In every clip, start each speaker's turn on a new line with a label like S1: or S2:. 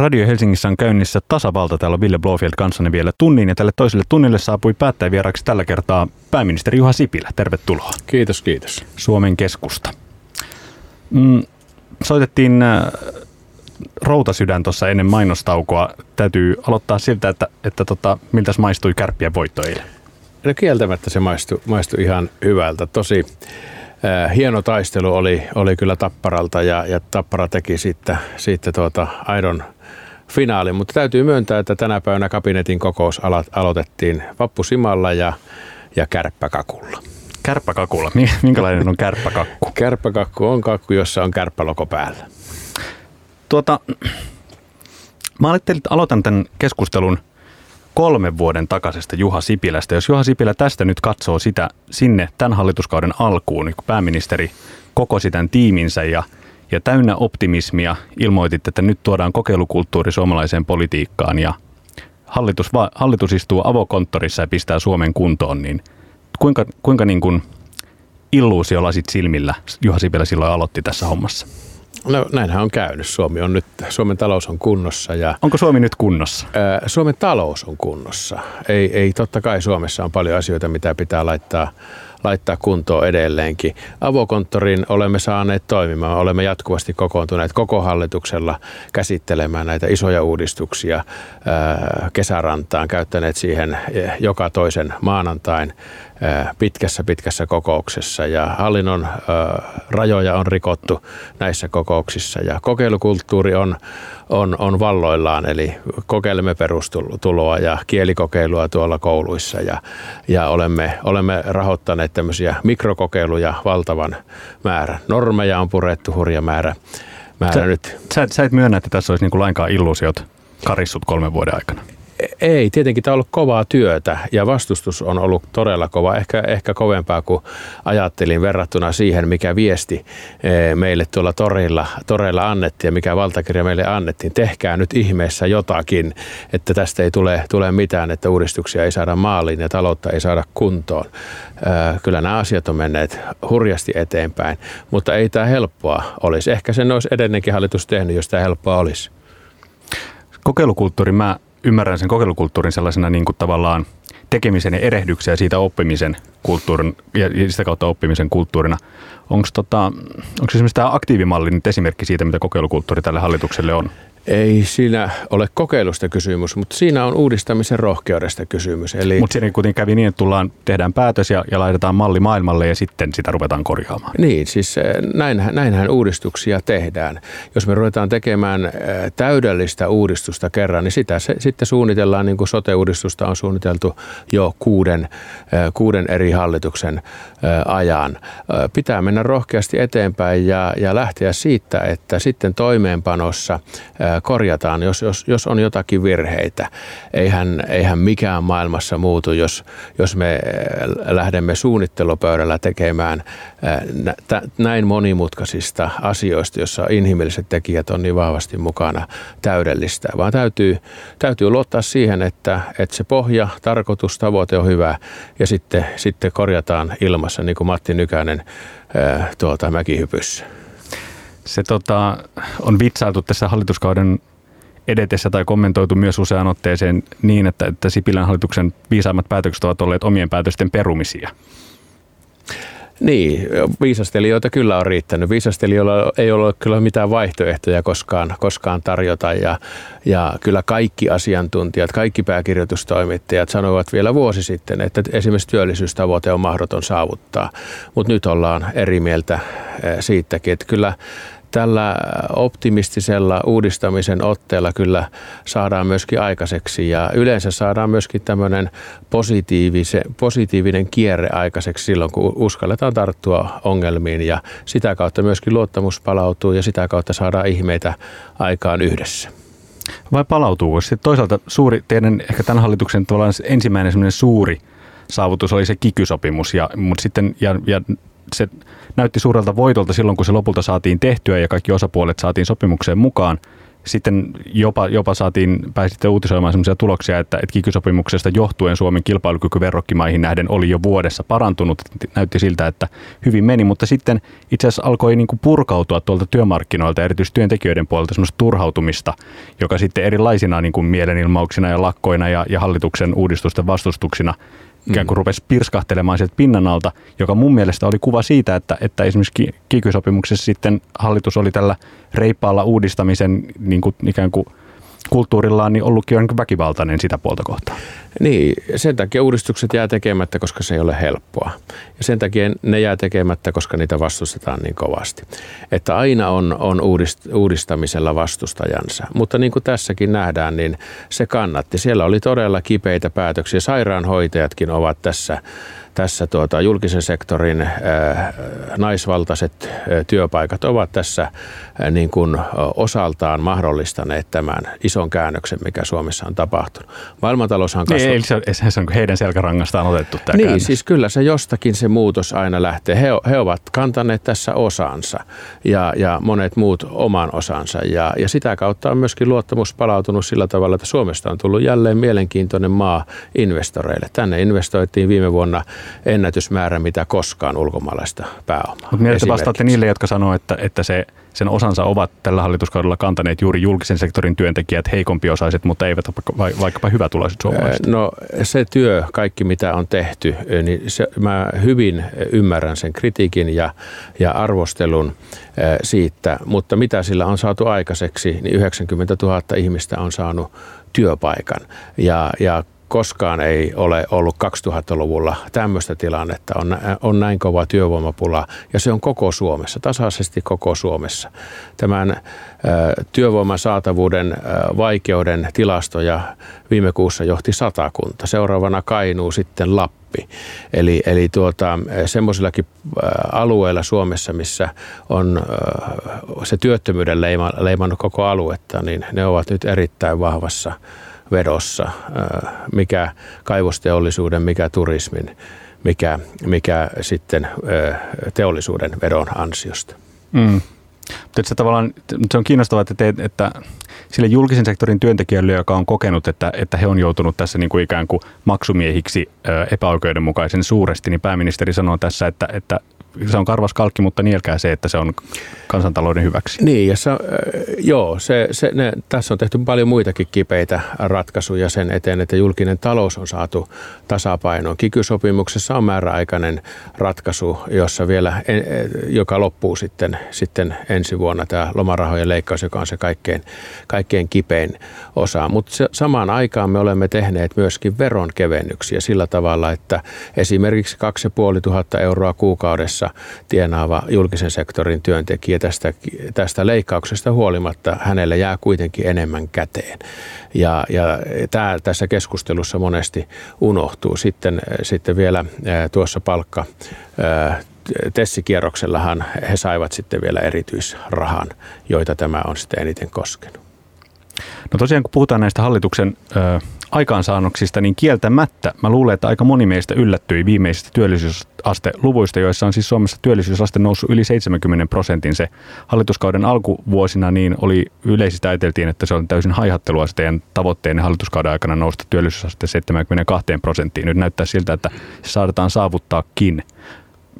S1: Radio Helsingissä on käynnissä tasavalta. Täällä on Ville Blofield kanssanne vielä tunnin ja tälle toiselle tunnille saapui päättäjävieraksi tällä kertaa pääministeri Juha Sipilä. Tervetuloa.
S2: Kiitos, kiitos.
S1: Suomen keskusta. Mm, soitettiin äh, routasydän tuossa ennen mainostaukoa. Täytyy aloittaa siltä, että, että tota, miltä maistui kärppien voitto eilen?
S2: No kieltämättä se maistui, maistui ihan hyvältä. Tosi hieno taistelu oli, oli kyllä Tapparalta ja, ja Tappara teki siitä, siitä tuota aidon finaali, mutta täytyy myöntää, että tänä päivänä kabinetin kokous alo- aloitettiin vappusimalla ja, ja kärppäkakulla.
S1: Kärppäkakulla. Minkälainen on kärppäkakku?
S2: Kärppäkakku on kakku, jossa on kärppäloko päällä.
S1: Tuota, mä ajattelin, että aloitan tämän keskustelun kolmen vuoden takaisesta Juha Sipilästä. Jos Juha Sipilä tästä nyt katsoo sitä sinne tämän hallituskauden alkuun, niin kun pääministeri kokosi tämän tiiminsä ja, ja täynnä optimismia ilmoitit, että nyt tuodaan kokeilukulttuuri suomalaiseen politiikkaan ja hallitus, va, hallitus istuu avokonttorissa ja pistää Suomen kuntoon, niin kuinka, kuinka niin kuin illuusiolasit silmillä Juha Sipilä silloin aloitti tässä hommassa?
S2: No näinhän on käynyt. Suomi on nyt, Suomen talous on kunnossa. Ja,
S1: Onko Suomi nyt kunnossa?
S2: ää, Suomen talous on kunnossa. Ei, ei, totta kai Suomessa on paljon asioita, mitä pitää laittaa, laittaa kuntoon edelleenkin. Avokonttorin olemme saaneet toimimaan. Olemme jatkuvasti kokoontuneet koko hallituksella käsittelemään näitä isoja uudistuksia ää, kesärantaan, käyttäneet siihen eh, joka toisen maanantain pitkässä pitkässä kokouksessa ja hallinnon ää, rajoja on rikottu näissä kokouksissa ja kokeilukulttuuri on, on, on valloillaan, eli kokeilemme perustuloa ja kielikokeilua tuolla kouluissa ja, ja olemme, olemme rahoittaneet tämmöisiä mikrokokeiluja valtavan määrän. Normeja on purettu hurja määrä, määrä
S1: Sä,
S2: nyt.
S1: sä, sä et myönnä, että tässä olisi niin kuin lainkaan illuusiot karissut kolmen vuoden aikana.
S2: Ei, tietenkin tämä on ollut kovaa työtä ja vastustus on ollut todella kova, ehkä, ehkä kovempaa kuin ajattelin verrattuna siihen, mikä viesti eh, meille tuolla torilla, toreilla annettiin ja mikä valtakirja meille annettiin. Tehkää nyt ihmeessä jotakin, että tästä ei tule, tule mitään, että uudistuksia ei saada maaliin ja taloutta ei saada kuntoon. Eh, Kyllä nämä asiat on menneet hurjasti eteenpäin, mutta ei tämä helppoa olisi. Ehkä sen olisi edelleenkin hallitus tehnyt, jos tämä helppoa olisi.
S1: Kokeilukulttuuri, mä ymmärrän sen kokeilukulttuurin sellaisena niin kuin tavallaan tekemisen ja erehdyksen ja siitä oppimisen kulttuurin ja sitä kautta oppimisen kulttuurina. Onko tota, onko esimerkiksi tämä aktiivimalli nyt esimerkki siitä, mitä kokeilukulttuuri tälle hallitukselle on?
S2: Ei siinä ole kokeilusta kysymys, mutta siinä on uudistamisen rohkeudesta kysymys. Eli
S1: Mutta siinä kuitenkin kävi niin, että tullaan, tehdään päätös ja, ja laitetaan malli maailmalle ja sitten sitä ruvetaan korjaamaan.
S2: Niin, siis eh, näinhän, näinhän uudistuksia tehdään. Jos me ruvetaan tekemään eh, täydellistä uudistusta kerran, niin sitä se, sitten suunnitellaan, niin kuin sote-uudistusta on suunniteltu jo kuuden, eh, kuuden eri hallituksen ajan. Pitää mennä rohkeasti eteenpäin ja, ja lähteä siitä, että sitten toimeenpanossa korjataan, jos, jos, jos on jotakin virheitä. Eihän, eihän mikään maailmassa muutu, jos, jos me eh, lähdemme suunnittelupöydällä tekemään eh, näin monimutkaisista asioista, jossa inhimilliset tekijät on niin vahvasti mukana täydellistä, vaan täytyy, täytyy luottaa siihen, että, että se pohja, tarkoitus, tavoite on hyvä ja sitten, sitten korjataan ilmassa, niin kuin Matti Nykänen tuota, mäkihypyssä.
S1: Se tota, on vitsailtu tässä hallituskauden edetessä tai kommentoitu myös useaan otteeseen niin, että, että Sipilän hallituksen viisaimmat päätökset ovat olleet omien päätösten perumisia.
S2: Niin, viisastelijoita kyllä on riittänyt. Viisastelijoilla ei ole kyllä mitään vaihtoehtoja koskaan, koskaan tarjota. Ja, ja kyllä kaikki asiantuntijat, kaikki pääkirjoitustoimittajat sanoivat vielä vuosi sitten, että esimerkiksi työllisyystavoite on mahdoton saavuttaa, mutta nyt ollaan eri mieltä eh, siitäkin, että kyllä tällä optimistisella uudistamisen otteella kyllä saadaan myöskin aikaiseksi ja yleensä saadaan myöskin tämmöinen positiivinen kierre aikaiseksi silloin, kun uskalletaan tarttua ongelmiin ja sitä kautta myöskin luottamus palautuu ja sitä kautta saadaan ihmeitä aikaan yhdessä.
S1: Vai palautuuko sitten toisaalta suuri, teidän ehkä tämän hallituksen ensimmäinen suuri saavutus oli se kikysopimus, ja, mutta sitten, ja, ja se näytti suurelta voitolta silloin, kun se lopulta saatiin tehtyä ja kaikki osapuolet saatiin sopimukseen mukaan. sitten jopa, jopa saatiin, pääsitte uutisoimaan sellaisia tuloksia, että, että kikysopimuksesta johtuen Suomen kilpailukyky verrokkimaihin nähden oli jo vuodessa parantunut. Näytti siltä, että hyvin meni, mutta sitten itse asiassa alkoi niin kuin purkautua tuolta työmarkkinoilta, erityisesti työntekijöiden puolelta semmoista turhautumista, joka sitten erilaisina niin kuin mielenilmauksina ja lakkoina ja, ja hallituksen uudistusten vastustuksina ikään kuin rupesi pirskahtelemaan sieltä pinnan alta, joka mun mielestä oli kuva siitä, että, että esimerkiksi kikysopimuksessa sitten hallitus oli tällä reippaalla uudistamisen niin kuin ikään kuin kulttuurillaan niin ollutkin jo väkivaltainen sitä puolta kohtaa.
S2: Niin, sen takia uudistukset jää tekemättä, koska se ei ole helppoa. Ja sen takia ne jää tekemättä, koska niitä vastustetaan niin kovasti. Että aina on, on uudist, uudistamisella vastustajansa. Mutta niin kuin tässäkin nähdään, niin se kannatti. Siellä oli todella kipeitä päätöksiä. Sairaanhoitajatkin ovat tässä tässä tuota, julkisen sektorin ää, naisvaltaiset ää, työpaikat ovat tässä ää, niin kuin osaltaan mahdollistaneet tämän ison käännöksen, mikä Suomessa on tapahtunut. Maailmantaloushan
S1: kasvaa. Niin, se, se, se on heidän selkärangastaan otettu tämä
S2: Niin,
S1: käännös.
S2: siis kyllä se jostakin se muutos aina lähtee. He, he ovat kantaneet tässä osansa ja, ja monet muut oman osansa ja, ja sitä kautta on myöskin luottamus palautunut sillä tavalla, että Suomesta on tullut jälleen mielenkiintoinen maa investoreille. Tänne investoitiin viime vuonna ennätysmäärä, mitä koskaan ulkomaalaista pääomaa.
S1: Mutta mieltä vastaatte niille, jotka sanoo, että, että se, sen osansa ovat tällä hallituskaudella kantaneet juuri julkisen sektorin työntekijät, heikompiosaiset, mutta eivät vaikkapa hyvätulaiset suomalaiset.
S2: No se työ, kaikki mitä on tehty, niin se, mä hyvin ymmärrän sen kritiikin ja, ja arvostelun siitä, mutta mitä sillä on saatu aikaiseksi, niin 90 000 ihmistä on saanut työpaikan ja, ja koskaan ei ole ollut 2000-luvulla tämmöistä tilannetta. On, on näin kova työvoimapula ja se on koko Suomessa, tasaisesti koko Suomessa. Tämän ä, työvoiman saatavuuden ä, vaikeuden tilastoja viime kuussa johti satakunta. Seuraavana Kainuu sitten Lappi. Eli, eli tuota, semmoisillakin alueilla Suomessa, missä on se työttömyyden leima, leimannut koko aluetta, niin ne ovat nyt erittäin vahvassa vedossa, mikä kaivosteollisuuden, mikä turismin, mikä, mikä sitten teollisuuden vedon ansiosta. Mm.
S1: Se, tavallaan, se on kiinnostavaa, että, te, että sille julkisen sektorin työntekijälle, joka on kokenut, että, että he on joutunut tässä niin kuin ikään kuin maksumiehiksi epäoikeudenmukaisen suuresti, niin pääministeri sanoo tässä, että, että se on karvas kalkki, mutta nielkää se, että se on kansantalouden hyväksi.
S2: Niin, ja se, joo, se, se, ne, tässä on tehty paljon muitakin kipeitä ratkaisuja sen eteen, että julkinen talous on saatu tasapainoon. Kikysopimuksessa on määräaikainen ratkaisu, jossa vielä, joka loppuu sitten, sitten ensi vuonna tämä lomarahojen leikkaus, joka on se kaikkein, kaikkein kipein osa. Mutta samaan aikaan me olemme tehneet myöskin veronkevennyksiä sillä tavalla, että esimerkiksi 2500 euroa kuukaudessa Suomessa tienaava julkisen sektorin työntekijä tästä, tästä leikkauksesta huolimatta hänelle jää kuitenkin enemmän käteen. Ja, ja tämä tässä keskustelussa monesti unohtuu. Sitten, sitten vielä tuossa palkka tessikierroksellahan he saivat sitten vielä erityisrahan, joita tämä on sitten eniten koskenut.
S1: No tosiaan kun puhutaan näistä hallituksen aikaansaannoksista, niin kieltämättä mä luulen, että aika moni meistä yllättyi viimeisistä työllisyysasteluvuista, joissa on siis Suomessa työllisyysaste noussut yli 70 prosentin. Se hallituskauden alkuvuosina niin oli yleisesti ajateltiin, että se on täysin haihattelua se teidän tavoitteenne hallituskauden aikana nousta työllisyysaste 72 prosenttiin. Nyt näyttää siltä, että se saadaan saavuttaakin.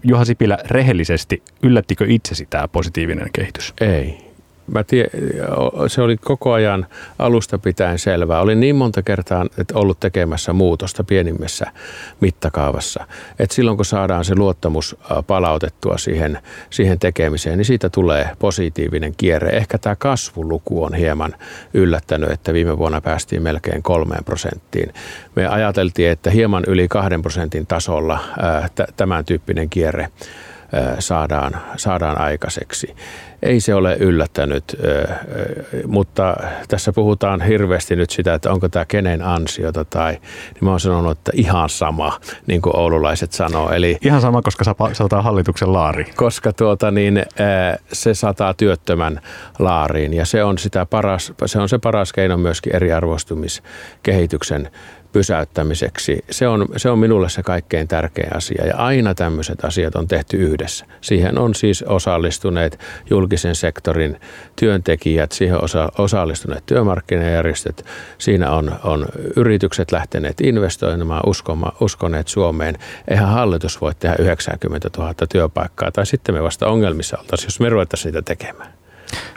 S1: Juha Sipilä, rehellisesti, yllättikö itsesi tämä positiivinen kehitys?
S2: Ei mä tie, se oli koko ajan alusta pitäen selvää. Olin niin monta kertaa ollut tekemässä muutosta pienimmässä mittakaavassa, että silloin kun saadaan se luottamus palautettua siihen, siihen tekemiseen, niin siitä tulee positiivinen kierre. Ehkä tämä kasvuluku on hieman yllättänyt, että viime vuonna päästiin melkein kolmeen prosenttiin. Me ajateltiin, että hieman yli kahden prosentin tasolla tämän tyyppinen kierre saadaan, saadaan aikaiseksi. Ei se ole yllättänyt, mutta tässä puhutaan hirveästi nyt sitä, että onko tämä kenen ansiota tai, niin mä oon sanonut, että ihan sama, niin kuin oululaiset sanoo. Eli,
S1: ihan sama, koska sataa hallituksen laari.
S2: Koska tuota, niin, se sataa työttömän laariin ja se on, sitä paras, se on se paras keino myöskin eriarvoistumiskehityksen pysäyttämiseksi. Se on, se on minulle se kaikkein tärkein asia ja aina tämmöiset asiat on tehty yhdessä. Siihen on siis osallistuneet julkisen julkisen sektorin työntekijät, siihen osa, osallistuneet työmarkkinajärjestöt, siinä on, on yritykset lähteneet investoimaan, uskoma, uskoneet Suomeen. Eihän hallitus voi tehdä 90 000 työpaikkaa, tai sitten me vasta ongelmissa oltaisiin, jos me ruvettaisiin sitä tekemään.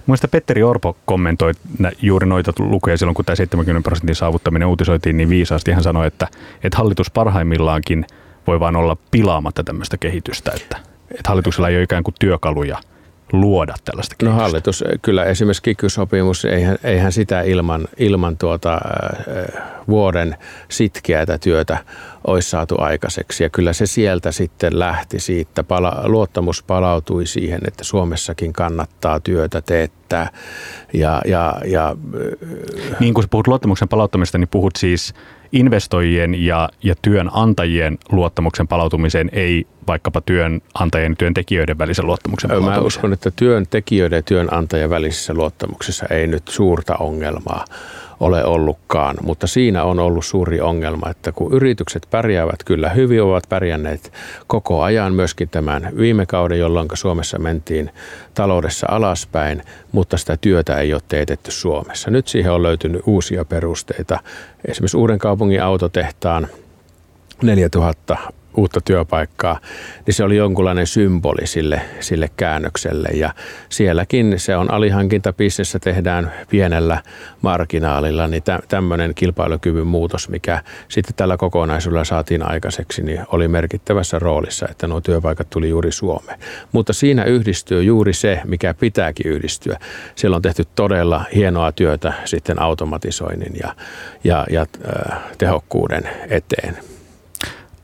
S1: Muista Petteri Orpo kommentoi juuri noita lukuja silloin, kun tämä 70 prosentin saavuttaminen uutisoitiin niin viisaasti. Hän sanoi, että, että hallitus parhaimmillaankin voi vain olla pilaamatta tämmöistä kehitystä, että, että hallituksella ei ole ikään kuin työkaluja luoda tällaista kehitystä.
S2: No hallitus, kyllä esimerkiksi kiky-sopimus, eihän, eihän sitä ilman, ilman tuota, äh, vuoden sitkeätä työtä olisi saatu aikaiseksi. Ja kyllä se sieltä sitten lähti siitä, pala, luottamus palautui siihen, että Suomessakin kannattaa työtä teettää. Ja, ja, ja,
S1: niin kun puhut luottamuksen palauttamista, niin puhut siis investoijien ja, ja työnantajien luottamuksen palautumiseen, ei vaikkapa työnantajien ja työntekijöiden välisen luottamuksen palautumiseen?
S2: Mä uskon, että työntekijöiden ja työnantajien välisessä luottamuksessa ei nyt suurta ongelmaa ole ollutkaan, mutta siinä on ollut suuri ongelma, että kun yritykset pärjäävät kyllä hyvin, ovat pärjänneet koko ajan myöskin tämän viime kauden, jolloin Suomessa mentiin taloudessa alaspäin, mutta sitä työtä ei ole teetetty Suomessa. Nyt siihen on löytynyt uusia perusteita. Esimerkiksi Uuden kaupungin autotehtaan 4000 uutta työpaikkaa, niin se oli jonkunlainen symboli sille, sille käännökselle. Ja sielläkin se on alihankintapissessä tehdään pienellä marginaalilla, niin tämmöinen kilpailukyvyn muutos, mikä sitten tällä kokonaisuudella saatiin aikaiseksi, niin oli merkittävässä roolissa, että nuo työpaikat tuli juuri Suomeen. Mutta siinä yhdistyy juuri se, mikä pitääkin yhdistyä. Siellä on tehty todella hienoa työtä sitten automatisoinnin ja, ja, ja tehokkuuden eteen.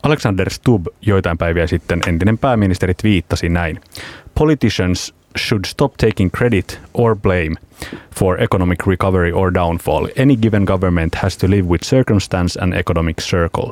S1: Alexander Stubb joitain päiviä sitten entinen pääministeri viittasi näin. Politicians should stop taking credit or blame for economic recovery or downfall. Any given government has to live with circumstance and economic circle.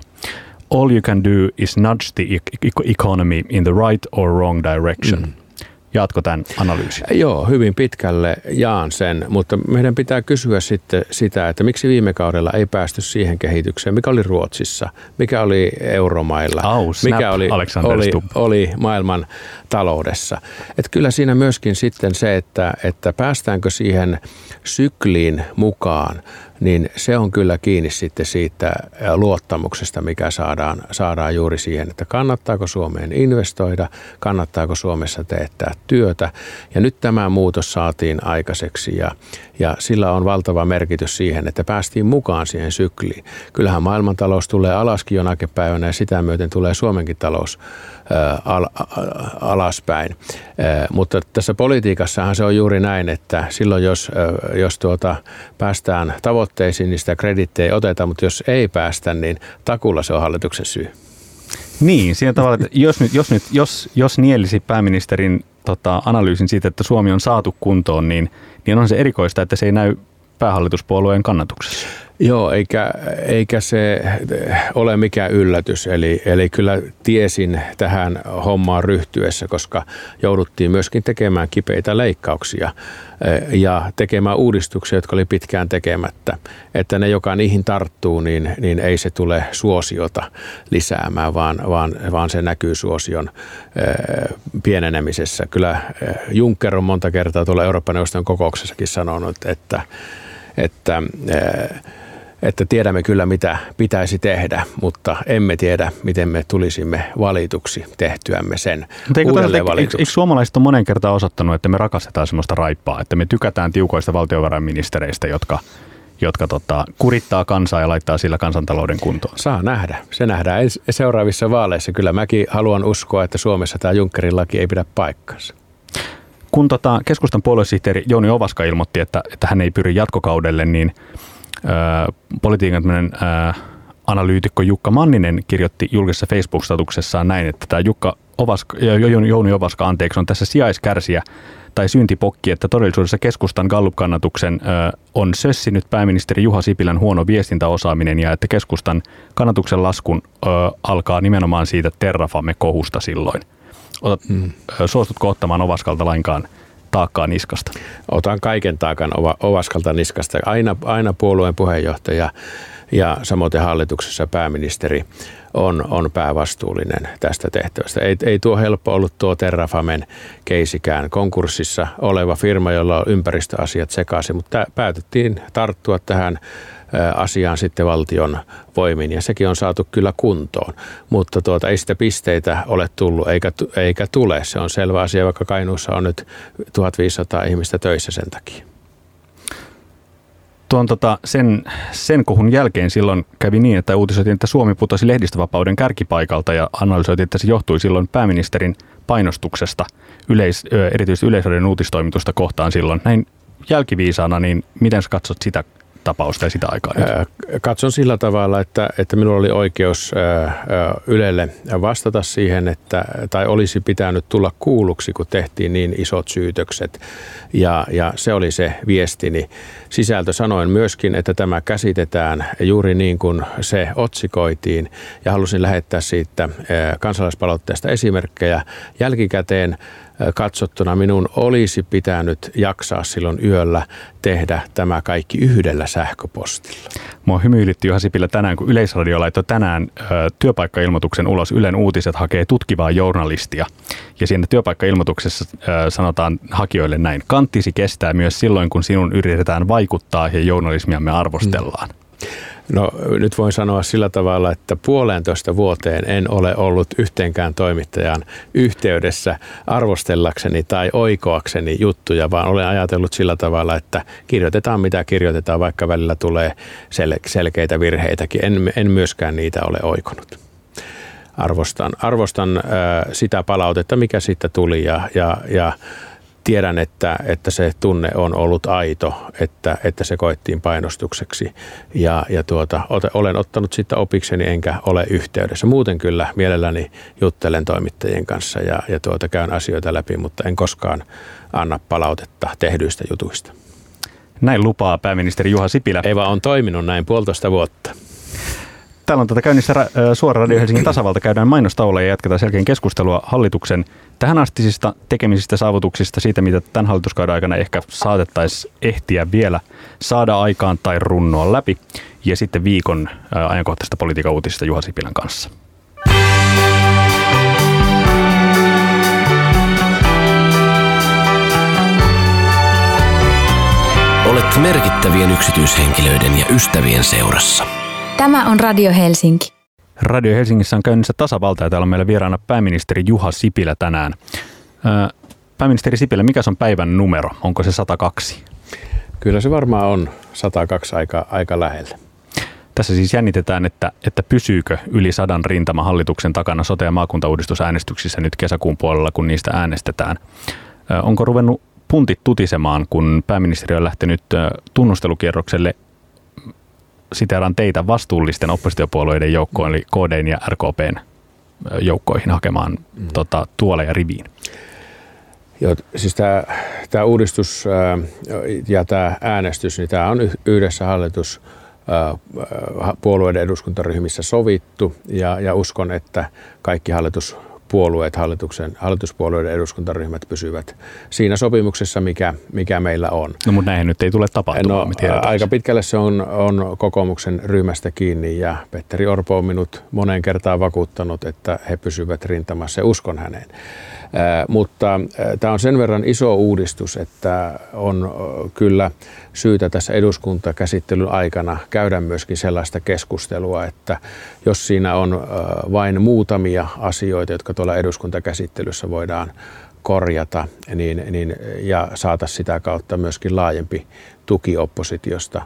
S1: All you can do is nudge the e- economy in the right or wrong direction. Mm. Jatko tämän analyysin?
S2: Joo, hyvin pitkälle jaan sen, mutta meidän pitää kysyä sitten sitä, että miksi viime kaudella ei päästy siihen kehitykseen, mikä oli Ruotsissa, mikä oli euromailla,
S1: Au, snap,
S2: mikä oli, oli, oli maailman taloudessa. Että kyllä siinä myöskin sitten se, että, että päästäänkö siihen sykliin mukaan, niin se on kyllä kiinni sitten siitä luottamuksesta, mikä saadaan, saadaan juuri siihen, että kannattaako Suomeen investoida, kannattaako Suomessa teettää työtä. Ja nyt tämä muutos saatiin aikaiseksi ja, ja sillä on valtava merkitys siihen, että päästiin mukaan siihen sykliin. Kyllähän maailmantalous tulee alaskin jonakin päivänä ja sitä myöten tulee Suomenkin talous al, alaspäin. Mutta tässä politiikassahan se on juuri näin, että silloin jos, jos tuota, päästään tavoitteisiin, niin sitä kredittejä ei oteta, mutta jos ei päästä, niin takulla se on hallituksen syy.
S1: Niin, siinä tavalla, että jos, nyt, jos, nyt, jos, jos nielisi pääministerin tota, analyysin siitä, että Suomi on saatu kuntoon, niin, niin on se erikoista, että se ei näy päähallituspuolueen kannatuksessa.
S2: Joo, eikä, eikä se ole mikään yllätys. Eli, eli kyllä tiesin tähän hommaan ryhtyessä, koska jouduttiin myöskin tekemään kipeitä leikkauksia eh, ja tekemään uudistuksia, jotka oli pitkään tekemättä. Että ne, joka niihin tarttuu, niin, niin ei se tule suosiota lisäämään, vaan, vaan, vaan se näkyy suosion eh, pienenemisessä. Kyllä eh, Juncker on monta kertaa tuolla Euroopan neuvoston kokouksessakin sanonut, että, että että tiedämme kyllä mitä pitäisi tehdä, mutta emme tiedä miten me tulisimme valituksi tehtyämme sen
S1: eikö, uudelleen valituksi. Eikö, suomalaiset on monen kertaan osoittanut, että me rakastetaan sellaista raippaa, että me tykätään tiukoista valtiovarainministereistä, jotka jotka tota, kurittaa kansaa ja laittaa sillä kansantalouden kuntoon.
S2: Saa nähdä. Se nähdään seuraavissa vaaleissa. Kyllä mäkin haluan uskoa, että Suomessa tämä Junckerin laki ei pidä paikkansa.
S1: Kun tota, keskustan puoluesihteeri Jouni Ovaska ilmoitti, että, että hän ei pyri jatkokaudelle, niin politiikan analyytikko Jukka Manninen kirjoitti julkisessa Facebook-statuksessaan näin, että tämä Jukka Ovaska, Jouni Ovaska anteeksi, on tässä sijaiskärsiä tai syntipokki, että todellisuudessa keskustan Gallup-kannatuksen on sössinyt pääministeri Juha Sipilän huono viestintäosaaminen ja että keskustan kannatuksen laskun alkaa nimenomaan siitä Terrafame-kohusta silloin. Otat, hmm. Suostutko ottamaan Ovaskalta lainkaan taakkaa niskasta?
S2: Otan kaiken taakan Ovaskalta niskasta. Aina, aina puolueen puheenjohtaja ja samoin hallituksessa pääministeri on, on päävastuullinen tästä tehtävästä. Ei, ei tuo helppo ollut tuo Terrafamen keisikään konkurssissa oleva firma, jolla on ympäristöasiat sekaisin, mutta päätettiin tarttua tähän asiaan sitten valtion voimin ja sekin on saatu kyllä kuntoon. Mutta tuota, ei sitä pisteitä ole tullut eikä, eikä tule. Se on selvä asia, vaikka Kainuussa on nyt 1500 ihmistä töissä sen takia.
S1: Tuon tota, sen, sen kohun jälkeen silloin kävi niin, että uutisoitiin, että Suomi putosi lehdistövapauden kärkipaikalta ja analysoitiin, että se johtui silloin pääministerin painostuksesta yleis, erityisesti yleisöiden uutistoimitusta kohtaan silloin. Näin jälkiviisaana, niin miten sä katsot sitä tapausta ja sitä aikaa nyt?
S2: Katson sillä tavalla, että, että minulla oli oikeus Ylelle vastata siihen, että, tai olisi pitänyt tulla kuulluksi, kun tehtiin niin isot syytökset. Ja, ja se oli se viestini. Sisältö sanoin myöskin, että tämä käsitetään juuri niin kuin se otsikoitiin ja halusin lähettää siitä kansalaispalautteesta esimerkkejä jälkikäteen katsottuna minun olisi pitänyt jaksaa silloin yöllä tehdä tämä kaikki yhdellä sähköpostilla.
S1: Mua hymyilytti Juha Sipilä tänään, kun Yleisradio laittoi tänään ö, työpaikkailmoituksen ulos. Ylen uutiset hakee tutkivaa journalistia. Ja siinä työpaikkailmoituksessa ö, sanotaan hakijoille näin. Kanttisi kestää myös silloin, kun sinun yritetään vaikuttaa ja journalismiamme arvostellaan. Mm.
S2: No nyt voin sanoa sillä tavalla, että puolentoista vuoteen en ole ollut yhteenkään toimittajan yhteydessä arvostellakseni tai oikoakseni juttuja, vaan olen ajatellut sillä tavalla, että kirjoitetaan mitä kirjoitetaan, vaikka välillä tulee sel- selkeitä virheitäkin. En, en myöskään niitä ole oikonut arvostan, arvostan sitä palautetta, mikä siitä tuli ja, ja, ja tiedän, että, että se tunne on ollut aito, että, että se koettiin painostukseksi ja, ja tuota, olen ottanut sitä opikseni enkä ole yhteydessä. Muuten kyllä mielelläni juttelen toimittajien kanssa ja, ja tuota, käyn asioita läpi, mutta en koskaan anna palautetta tehdyistä jutuista.
S1: Näin lupaa pääministeri Juha Sipilä.
S2: Eva on toiminut näin puolitoista vuotta.
S1: Täällä on tätä käynnissä suora Radio Helsingin tasavalta. Käydään mainostaulla ja jatketaan selkeän keskustelua hallituksen tähänastisista tekemisistä saavutuksista, siitä mitä tämän hallituskauden aikana ehkä saatettaisiin ehtiä vielä saada aikaan tai runnoa läpi. Ja sitten viikon ajankohtaisesta politiikan uutisista Juha Sipilän kanssa.
S3: Olet merkittävien yksityishenkilöiden ja ystävien seurassa.
S4: Tämä on Radio Helsinki.
S1: Radio Helsingissä on käynnissä tasavalta ja täällä on meillä vieraana pääministeri Juha Sipilä tänään. Pääministeri Sipilä, mikä on päivän numero? Onko se 102?
S2: Kyllä se varmaan on 102 aika, aika lähellä.
S1: Tässä siis jännitetään, että, että pysyykö yli sadan rintama hallituksen takana sote- ja maakuntauudistusäänestyksissä nyt kesäkuun puolella, kun niistä äänestetään. Onko ruvennut puntit tutisemaan, kun pääministeri on lähtenyt tunnustelukierrokselle siteeraan teitä vastuullisten oppositiopuolueiden joukkoon, eli KDn ja RKPn joukkoihin hakemaan mm. tota, tuoleja riviin?
S2: Joo, siis tämä, tämä uudistus ja tämä äänestys, niin tämä on yhdessä hallitus puolueiden eduskuntaryhmissä sovittu ja, ja uskon, että kaikki hallitus puolueet, hallituksen, hallituspuolueiden eduskuntaryhmät pysyvät siinä sopimuksessa, mikä, mikä meillä on.
S1: No mutta näin nyt ei tule tapahtumaan.
S2: No, aika pitkälle se on, on kokoomuksen ryhmästä kiinni ja Petteri Orpo on minut moneen kertaan vakuuttanut, että he pysyvät rintamassa ja uskon häneen. Mutta tämä on sen verran iso uudistus, että on kyllä syytä tässä eduskuntakäsittelyn aikana käydä myöskin sellaista keskustelua, että jos siinä on vain muutamia asioita, jotka tuolla eduskuntakäsittelyssä voidaan korjata niin, niin, ja saata sitä kautta myöskin laajempi tuki oppositiosta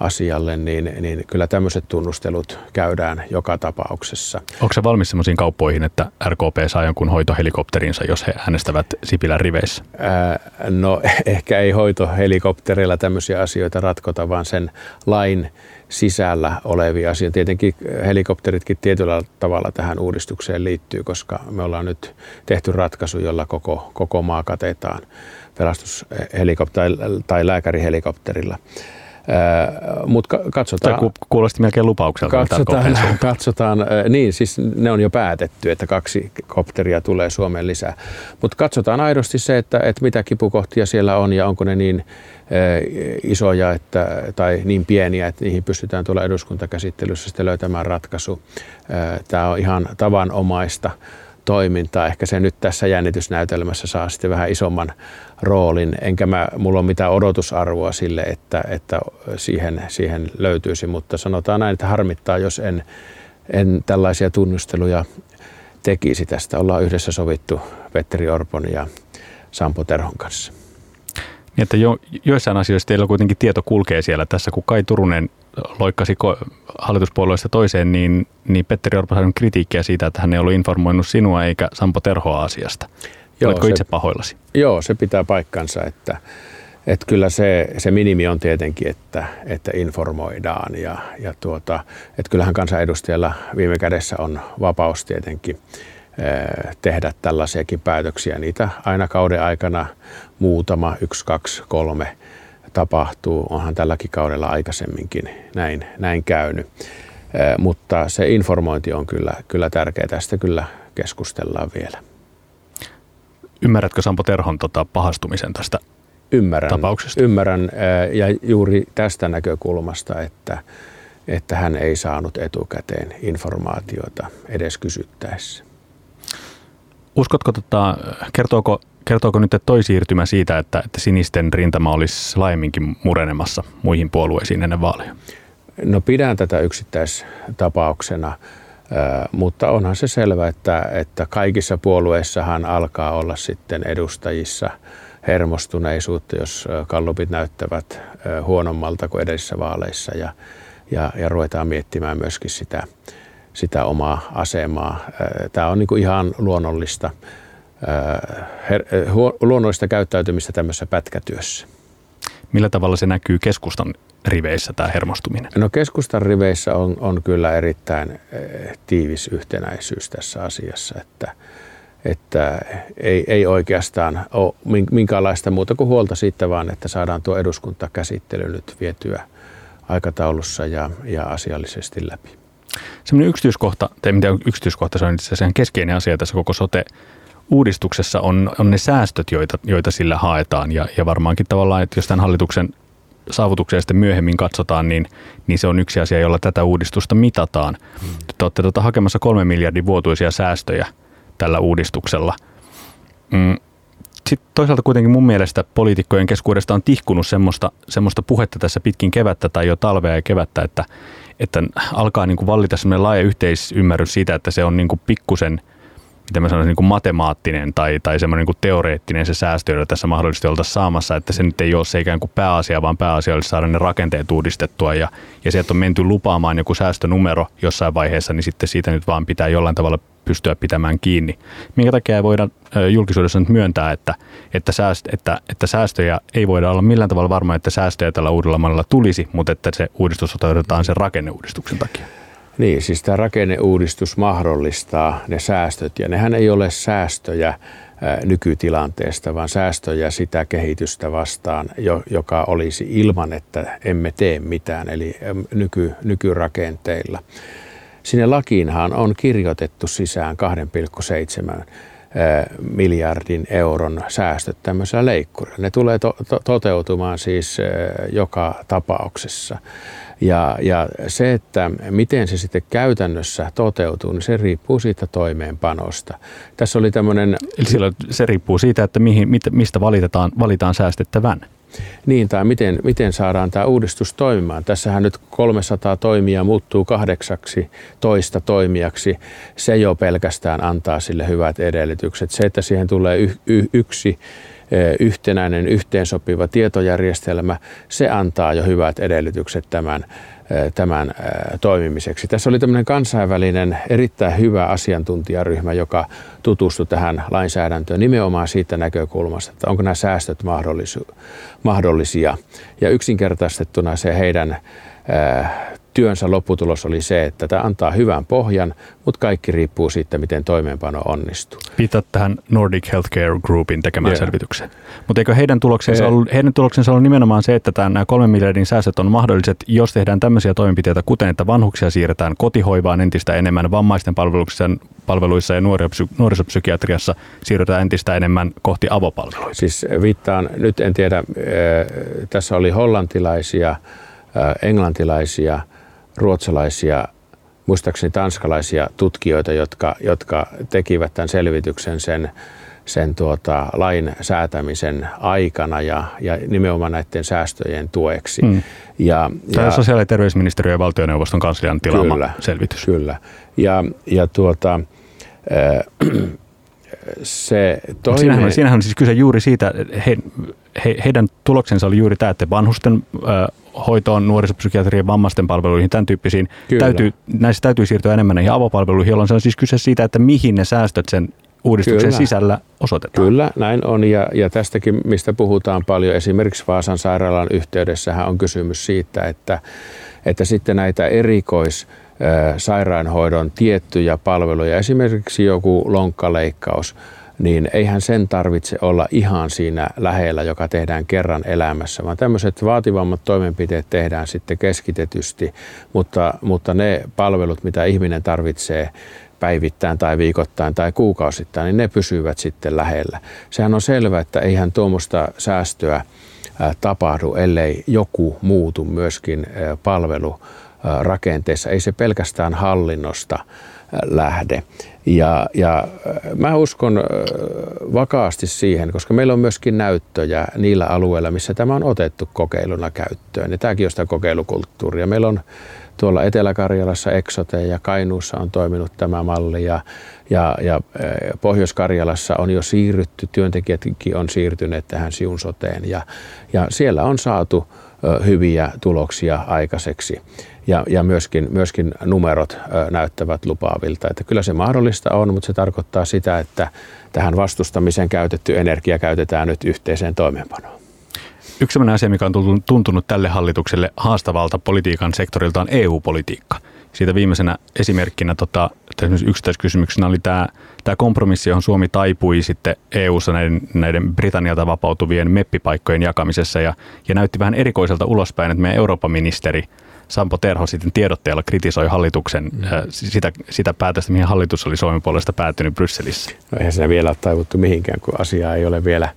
S2: asialle, niin, niin kyllä tämmöiset tunnustelut käydään joka tapauksessa.
S1: Onko se valmis sellaisiin kauppoihin, että RKP saa jonkun hoitohelikopterinsa, jos he äänestävät Sipilän riveissä? Ää,
S2: no ehkä ei hoitohelikopterilla tämmöisiä asioita ratkota, vaan sen lain sisällä olevia asioita. Tietenkin helikopteritkin tietyllä tavalla tähän uudistukseen liittyy, koska me ollaan nyt tehty ratkaisu, jolla koko, koko maa katetaan pelastushelikopterilla tai lääkärihelikopterilla. Mutta katsotaan.
S1: Tai kuulosti melkein lupaukselta.
S2: Katsotaan, katsotaan, niin siis ne on jo päätetty, että kaksi kopteria tulee Suomeen lisää. Mutta katsotaan aidosti se, että, että mitä kipukohtia siellä on ja onko ne niin isoja että, tai niin pieniä, että niihin pystytään tuolla eduskuntakäsittelyssä sitten löytämään ratkaisu. Tämä on ihan tavanomaista toimintaa. Ehkä se nyt tässä jännitysnäytelmässä saa sitten vähän isomman roolin, enkä mä, mulla ole mitään odotusarvoa sille, että, että siihen, siihen löytyisi, mutta sanotaan näin, että harmittaa, jos en, en tällaisia tunnusteluja tekisi. Tästä ollaan yhdessä sovittu Petteri Orpon ja Sampo Terhon kanssa.
S1: Niin, että jo, joissain asioissa teillä kuitenkin tieto kulkee siellä. Tässä kun Kai Turunen loikkasi hallituspuolueesta toiseen, niin, niin Petteri Orpo sai kritiikkiä siitä, että hän ei ollut informoinut sinua eikä Sampo Terhoa asiasta. Joo, Oletko se, itse pahoillasi?
S2: Joo, se pitää paikkansa, että, että kyllä se, se minimi on tietenkin, että, että informoidaan ja, ja tuota, että kyllähän kansanedustajalla viime kädessä on vapaus tietenkin eh, tehdä tällaisiakin päätöksiä. Niitä aina kauden aikana muutama, yksi, kaksi, kolme tapahtuu. Onhan tälläkin kaudella aikaisemminkin näin, näin käynyt. Eh, mutta se informointi on kyllä, kyllä tärkeää. Tästä kyllä keskustellaan vielä.
S1: Ymmärrätkö Sampo Terhon tota, pahastumisen tästä
S2: ymmärrän,
S1: tapauksesta?
S2: Ymmärrän ja juuri tästä näkökulmasta, että, että hän ei saanut etukäteen informaatiota edes kysyttäessä.
S1: Uskotko, tota, kertooko, kertooko nyt toi siirtymä siitä, että, että sinisten rintama olisi laajemminkin murenemassa muihin puolueisiin ennen vaaleja?
S2: No pidän tätä yksittäistapauksena mutta onhan se selvä, että, että kaikissa puolueissahan alkaa olla sitten edustajissa hermostuneisuutta, jos kallupit näyttävät huonommalta kuin edellisissä vaaleissa ja, ja, ja ruvetaan miettimään myöskin sitä, sitä omaa asemaa. Tämä on niin kuin ihan luonnollista, luonnollista käyttäytymistä tämmöisessä pätkätyössä.
S1: Millä tavalla se näkyy keskustan riveissä tämä hermostuminen?
S2: No keskustan riveissä on, on kyllä erittäin eh, tiivis yhtenäisyys tässä asiassa, että, että ei, ei oikeastaan ole minkäänlaista muuta kuin huolta siitä vaan, että saadaan tuo eduskuntakäsittely nyt vietyä aikataulussa ja, ja asiallisesti läpi.
S1: Sellainen yksityiskohta, tai mitä yksityiskohta, se on itse asiassa keskeinen asia tässä koko sote uudistuksessa on, on ne säästöt, joita, joita sillä haetaan. Ja, ja varmaankin tavallaan, että jos tämän hallituksen saavutuksia sitten myöhemmin katsotaan, niin, niin se on yksi asia, jolla tätä uudistusta mitataan. Hmm. Te olette tuota hakemassa kolme miljardin vuotuisia säästöjä tällä uudistuksella. Mm. Sitten toisaalta kuitenkin mun mielestä poliitikkojen keskuudesta on tihkunut semmoista, semmoista puhetta tässä pitkin kevättä tai jo talvea ja kevättä, että, että alkaa niin kuin vallita semmoinen laaja yhteisymmärrys siitä, että se on niin kuin pikkusen – miten mä sanoisin, niin kuin matemaattinen tai, tai semmoinen niin kuin teoreettinen se säästö, jota tässä mahdollisesti oltaisiin saamassa, että se nyt ei ole se ikään kuin pääasia, vaan pääasia olisi saada ne rakenteet uudistettua ja, ja sieltä on menty lupaamaan joku säästönumero jossain vaiheessa, niin sitten siitä nyt vaan pitää jollain tavalla pystyä pitämään kiinni. Minkä takia ei voida julkisuudessa nyt myöntää, että, että, sääst, että, että säästöjä ei voida olla millään tavalla varma, että säästöjä tällä uudella mallilla tulisi, mutta että se uudistus toteutetaan sen rakenneuudistuksen takia?
S2: Niin, siis tämä rakenneuudistus mahdollistaa ne säästöt, ja nehän ei ole säästöjä nykytilanteesta, vaan säästöjä sitä kehitystä vastaan, joka olisi ilman, että emme tee mitään, eli nyky, nykyrakenteilla. Sinne lakiinhan on kirjoitettu sisään 2,7 miljardin euron säästöt tämmöisellä leikkurilla. Ne tulee to- to- toteutumaan siis joka tapauksessa. Ja, ja se, että miten se sitten käytännössä toteutuu, niin se riippuu siitä toimeenpanosta. Tässä oli tämmöinen...
S1: Eli silloin se riippuu siitä, että mihin, mistä valitetaan, valitaan säästettävän.
S2: Niin, tai miten, miten saadaan tämä uudistus toimimaan. Tässähän nyt 300 toimia muuttuu kahdeksaksi toista toimijaksi. Se jo pelkästään antaa sille hyvät edellytykset. Se, että siihen tulee y- y- yksi yhtenäinen, yhteensopiva tietojärjestelmä, se antaa jo hyvät edellytykset tämän, tämän toimimiseksi. Tässä oli tämmöinen kansainvälinen erittäin hyvä asiantuntijaryhmä, joka tutustui tähän lainsäädäntöön nimenomaan siitä näkökulmasta, että onko nämä säästöt mahdollisia. Ja yksinkertaistettuna se heidän työnsä lopputulos oli se, että tämä antaa hyvän pohjan, mutta kaikki riippuu siitä, miten toimeenpano onnistuu.
S1: Viitat tähän Nordic Healthcare Groupin tekemään yeah. selvitykseen. Mutta eikö heidän tuloksensa, e- ollut, heidän tuloksensa ollut nimenomaan se, että tämän, nämä kolmen miljardin säästöt on mahdolliset, jos tehdään tämmöisiä toimenpiteitä, kuten että vanhuksia siirretään kotihoivaan entistä enemmän, vammaisten palveluissa, palveluissa ja nuorisopsykiatriassa siirrytään entistä enemmän kohti avopalveluita.
S2: Siis viittaan, nyt en tiedä, tässä oli hollantilaisia, englantilaisia, ruotsalaisia, muistaakseni tanskalaisia tutkijoita, jotka, jotka tekivät tämän selvityksen sen, sen tuota, lain säätämisen aikana ja, ja nimenomaan näiden säästöjen tueksi. Hmm.
S1: Ja, Tämä ja, sosiaali- ja terveysministeriö ja valtioneuvoston kanslian tilaama kyllä, selvitys.
S2: Kyllä. Ja, ja tuota, se toinen...
S1: Siinähän, siinähän on siis kyse juuri siitä, he, he, heidän tuloksensa oli juuri tämä, että vanhusten äh, hoitoon, nuorisopsykiatrian, vammaisten palveluihin, tämän tyyppisiin, täytyy, näissä täytyy siirtyä enemmän näihin avopalveluihin, jolloin se on siis kyse siitä, että mihin ne säästöt sen uudistuksen Kyllä. sisällä osoitetaan.
S2: Kyllä, näin on. Ja, ja tästäkin, mistä puhutaan paljon, esimerkiksi Vaasan sairaalan yhteydessähän on kysymys siitä, että, että sitten näitä erikois sairaanhoidon tiettyjä palveluja, esimerkiksi joku lonkkaleikkaus, niin eihän sen tarvitse olla ihan siinä lähellä, joka tehdään kerran elämässä, vaan tämmöiset vaativammat toimenpiteet tehdään sitten keskitetysti, mutta, mutta ne palvelut, mitä ihminen tarvitsee päivittäin tai viikoittain tai kuukausittain, niin ne pysyvät sitten lähellä. Sehän on selvää, että eihän tuommoista säästöä tapahdu, ellei joku muutu myöskin palvelu rakenteessa. Ei se pelkästään hallinnosta lähde. Ja, ja mä uskon vakaasti siihen, koska meillä on myöskin näyttöjä niillä alueilla, missä tämä on otettu kokeiluna käyttöön. Ja tämäkin on sitä kokeilukulttuuria. Meillä on tuolla Etelä-Karjalassa Exote ja Kainuussa on toiminut tämä malli ja, ja, ja Pohjois-Karjalassa on jo siirrytty, työntekijätkin on siirtyneet tähän siunsoteen ja, ja siellä on saatu hyviä tuloksia aikaiseksi ja, ja myöskin, myöskin numerot näyttävät lupaavilta. Että kyllä se mahdollista on, mutta se tarkoittaa sitä, että tähän vastustamiseen käytetty energia käytetään nyt yhteiseen toimeenpanoon.
S1: Yksi sellainen asia, mikä on tuntunut tälle hallitukselle haastavalta politiikan sektorilta on EU-politiikka. Siitä viimeisenä esimerkkinä tota, yksittäiskysymyksenä oli tämä, tämä kompromissi, johon Suomi taipui sitten EU-ssa näiden, näiden Britannialta vapautuvien meppipaikkojen jakamisessa ja, ja näytti vähän erikoiselta ulospäin, että meidän Euroopan ministeri – Sampo Terho sitten tiedotteella kritisoi hallituksen mm. äh, sitä, sitä päätöstä, mihin hallitus oli Suomen puolesta päätynyt Brysselissä.
S2: No eihän siinä vielä ole taivuttu mihinkään, kun asia ei ole vielä,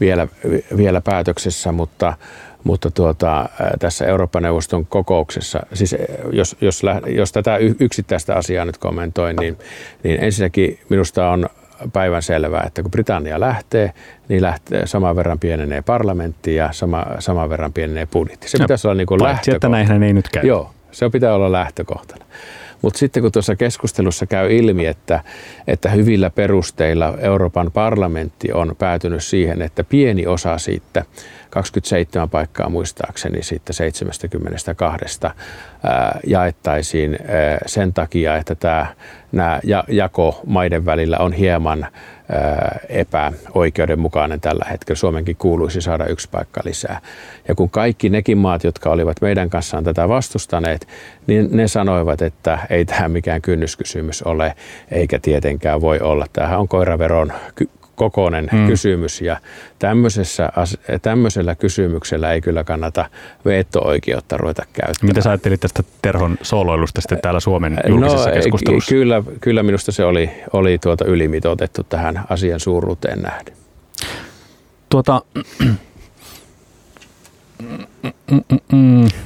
S2: vielä, vielä päätöksessä, mutta, mutta tuota, tässä Euroopan neuvoston kokouksessa, siis jos, jos, jos tätä yksittäistä asiaa nyt kommentoin, niin, niin ensinnäkin minusta on päivän selvää, että kun Britannia lähtee, niin lähtee, saman verran pienenee parlamentti ja sama, saman verran pienenee budjetti. Se no, pitäisi olla niin kuin lähtökohta.
S1: että näinhän ei nyt käy.
S2: Joo, se pitää olla lähtökohtana. Mutta sitten kun tuossa keskustelussa käy ilmi, että, että hyvillä perusteilla Euroopan parlamentti on päätynyt siihen, että pieni osa siitä 27 paikkaa muistaakseni siitä 72 ää, jaettaisiin ää, sen takia, että tämä, nämä jako maiden välillä on hieman epäoikeudenmukainen tällä hetkellä. Suomenkin kuuluisi saada yksi paikka lisää. Ja kun kaikki nekin maat, jotka olivat meidän kanssaan tätä vastustaneet, niin ne sanoivat, että ei tämä mikään kynnyskysymys ole, eikä tietenkään voi olla. Tämähän on koiraveron kokoinen hmm. kysymys ja tämmöisessä, tämmöisellä kysymyksellä ei kyllä kannata veto-oikeutta ruveta käyttämään.
S1: Mitä sä ajattelit tästä Terhon sooloilusta sitten täällä Suomen julkisessa no, keskustelussa?
S2: Kyllä, kyllä minusta se oli, oli tuota ylimitoitettu tähän asian suuruuteen nähden.
S1: Tuota,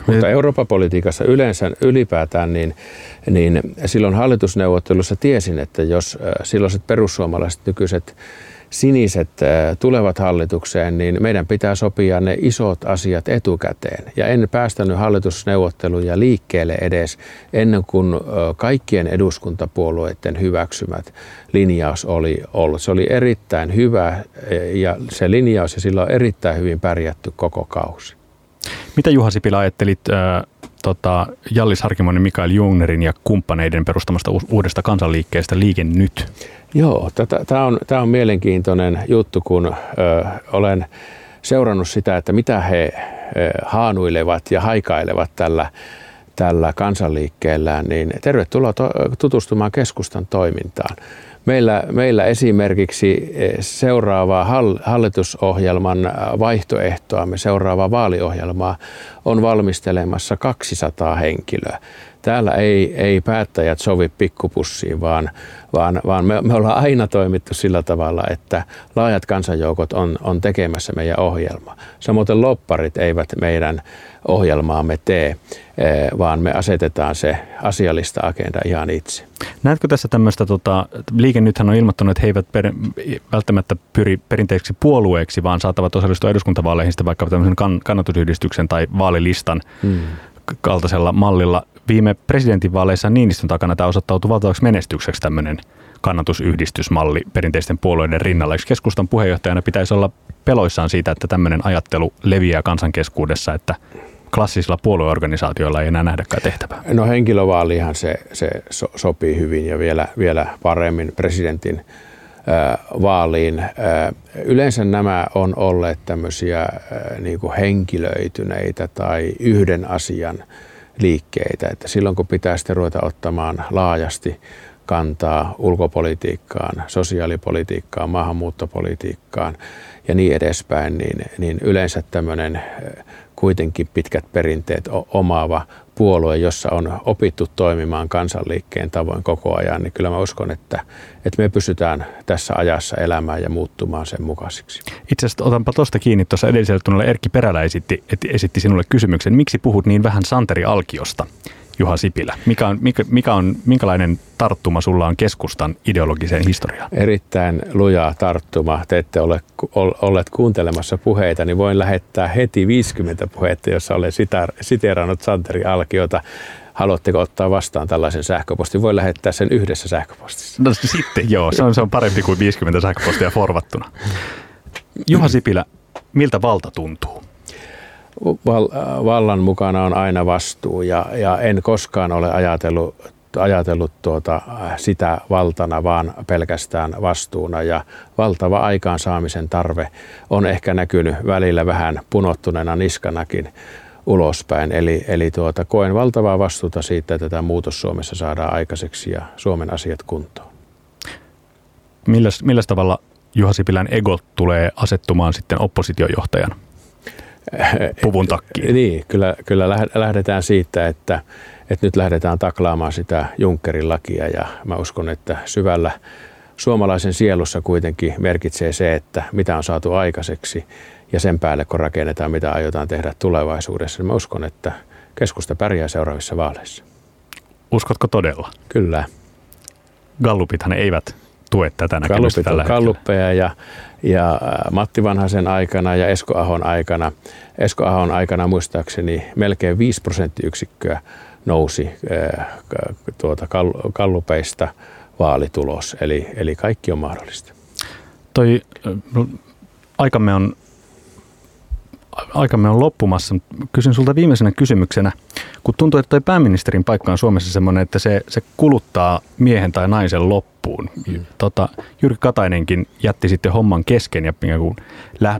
S2: Mutta Euroopan politiikassa yleensä ylipäätään, niin, niin silloin hallitusneuvottelussa tiesin, että jos silloiset perussuomalaiset nykyiset siniset äh, tulevat hallitukseen, niin meidän pitää sopia ne isot asiat etukäteen. Ja en päästänyt hallitusneuvotteluja liikkeelle edes ennen kuin kaikkien eduskuntapuolueiden hyväksymät linjaus oli ollut. Se oli erittäin hyvä e, ja se linjaus ja sillä on erittäin hyvin pärjätty koko kausi.
S1: Mitä Juha Sipilä ajattelit äh, tota, Jallis Harkimon ja Mikael Jungnerin ja kumppaneiden perustamasta uudesta kansanliikkeestä Liike Nyt?
S2: Joo, tämä on, on mielenkiintoinen juttu, kun ö, olen seurannut sitä, että mitä he ö, haanuilevat ja haikailevat tällä, tällä kansanliikkeellä, niin tervetuloa tutustumaan keskustan toimintaan. Meillä, meillä esimerkiksi eh, seuraavaa hallitusohjelman vaihtoehtoa, seuraavaa vaaliohjelmaa on valmistelemassa 200 henkilöä. Täällä ei, ei päättäjät sovi pikkupussiin, vaan, vaan, vaan me, me ollaan aina toimittu sillä tavalla, että laajat kansanjoukot on, on tekemässä meidän ohjelmaa. Samoin lopparit eivät meidän ohjelmaamme tee, eh, vaan me asetetaan se asiallista agenda ihan itse.
S1: Näetkö tässä tämmöistä, tota, Liike nythän on ilmoittanut, että he eivät per, välttämättä pyri perinteiseksi puolueeksi, vaan saattavat osallistua eduskuntavaaleihin sitten vaikka tämmöisen kan, kannatusyhdistyksen tai vaalilistan hmm. kaltaisella mallilla. Viime presidentinvaaleissa Niinistön takana tämä osoittautui valtavaksi menestykseksi tämmöinen kannatusyhdistysmalli perinteisten puolueiden rinnalla. Eikö keskustan puheenjohtajana pitäisi olla peloissaan siitä, että tämmöinen ajattelu leviää kansan keskuudessa, että klassisilla puolueorganisaatioilla ei enää nähdäkään tehtävää?
S2: No henkilövaalihan se, se so, sopii hyvin ja vielä, vielä paremmin presidentin vaaliin. Yleensä nämä on olleet tämmöisiä niin kuin henkilöityneitä tai yhden asian liikkeitä, että silloin kun pitää sitten ruveta ottamaan laajasti kantaa ulkopolitiikkaan, sosiaalipolitiikkaan, maahanmuuttopolitiikkaan ja niin edespäin, niin, niin yleensä tämmöinen kuitenkin pitkät perinteet omaava puolue, jossa on opittu toimimaan kansanliikkeen tavoin koko ajan, niin kyllä mä uskon, että, että me pystytään tässä ajassa elämään ja muuttumaan sen mukaisiksi.
S1: Itse asiassa otanpa tuosta kiinni. Tuossa edellisellä tunnilla Erkki Perälä esitti, esitti sinulle kysymyksen, miksi puhut niin vähän Santeri Alkiosta? Juha Sipilä? Mikä on, mikä, mikä on, minkälainen tarttuma sulla on keskustan ideologiseen historiaan?
S2: Erittäin lujaa tarttuma. Te ette ole olleet kuuntelemassa puheita, niin voin lähettää heti 50 puhetta, jossa olen siteerannut Santeri Alkiota. Haluatteko ottaa vastaan tällaisen sähköpostin? Voi lähettää sen yhdessä sähköpostissa.
S1: No sitten joo, se on, se on parempi kuin 50 sähköpostia forvattuna. Juha Sipilä, miltä valta tuntuu?
S2: Vallan mukana on aina vastuu ja, ja en koskaan ole ajatellut, ajatellut tuota, sitä valtana, vaan pelkästään vastuuna. Ja valtava aikaansaamisen tarve on ehkä näkynyt välillä vähän punottuneena niskanakin ulospäin. Eli, eli tuota, koen valtavaa vastuuta siitä, että tämä muutos Suomessa saadaan aikaiseksi ja Suomen asiat kuntoon.
S1: Milläs, milläs tavalla Juha Sipilän ego tulee asettumaan sitten oppositiojohtajana? Puvun takkiin.
S2: Niin, kyllä, kyllä lähdetään siitä, että, että nyt lähdetään taklaamaan sitä Junckerin lakia ja mä uskon, että syvällä suomalaisen sielussa kuitenkin merkitsee se, että mitä on saatu aikaiseksi ja sen päälle kun rakennetaan, mitä aiotaan tehdä tulevaisuudessa. Niin mä uskon, että keskusta pärjää seuraavissa vaaleissa.
S1: Uskotko todella?
S2: Kyllä.
S1: Gallupithan eivät tue tätä näkemystä tällä
S2: hetkellä. ja, ja Matti Vanhasen aikana ja Esko Ahon aikana, Esko Ahon aikana muistaakseni melkein 5 prosenttiyksikköä nousi tuota kallupeista vaalitulos. Eli, eli kaikki on mahdollista.
S1: Toi aikamme on aikamme on loppumassa. Kysyn sulta viimeisenä kysymyksenä, kun tuntuu, että toi pääministerin paikka on Suomessa semmoinen, että se, se kuluttaa miehen tai naisen loppuun. Mm. Tota, Jyrki Katainenkin jätti sitten homman kesken ja kun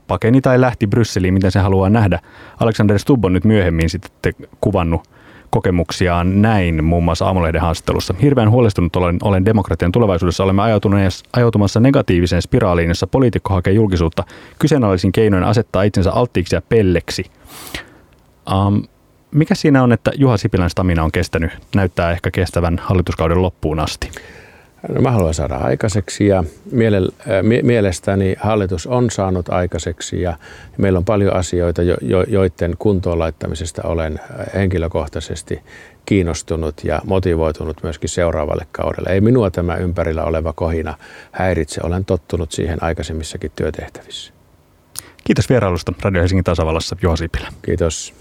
S1: pakeni tai lähti Brysseliin, miten se haluaa nähdä. Alexander Stubb on nyt myöhemmin sitten kuvannut kokemuksiaan näin muun muassa Aamulehden haastattelussa. Hirveän huolestunut olen, olen demokratian tulevaisuudessa. Olemme ajautumassa negatiiviseen spiraaliin, jossa poliitikko hakee julkisuutta kyseenalaisin keinoin asettaa itsensä alttiiksi ja pelleksi. Um, mikä siinä on, että Juha Sipilän stamina on kestänyt, näyttää ehkä kestävän hallituskauden loppuun asti?
S2: No, mä haluan saada aikaiseksi ja mielestäni hallitus on saanut aikaiseksi ja meillä on paljon asioita, joiden kuntoon laittamisesta olen henkilökohtaisesti kiinnostunut ja motivoitunut myöskin seuraavalle kaudelle. Ei minua tämä ympärillä oleva kohina häiritse, olen tottunut siihen aikaisemmissakin työtehtävissä.
S1: Kiitos vierailusta Radio Helsingin tasavallassa, Juha Sipilä.
S2: Kiitos.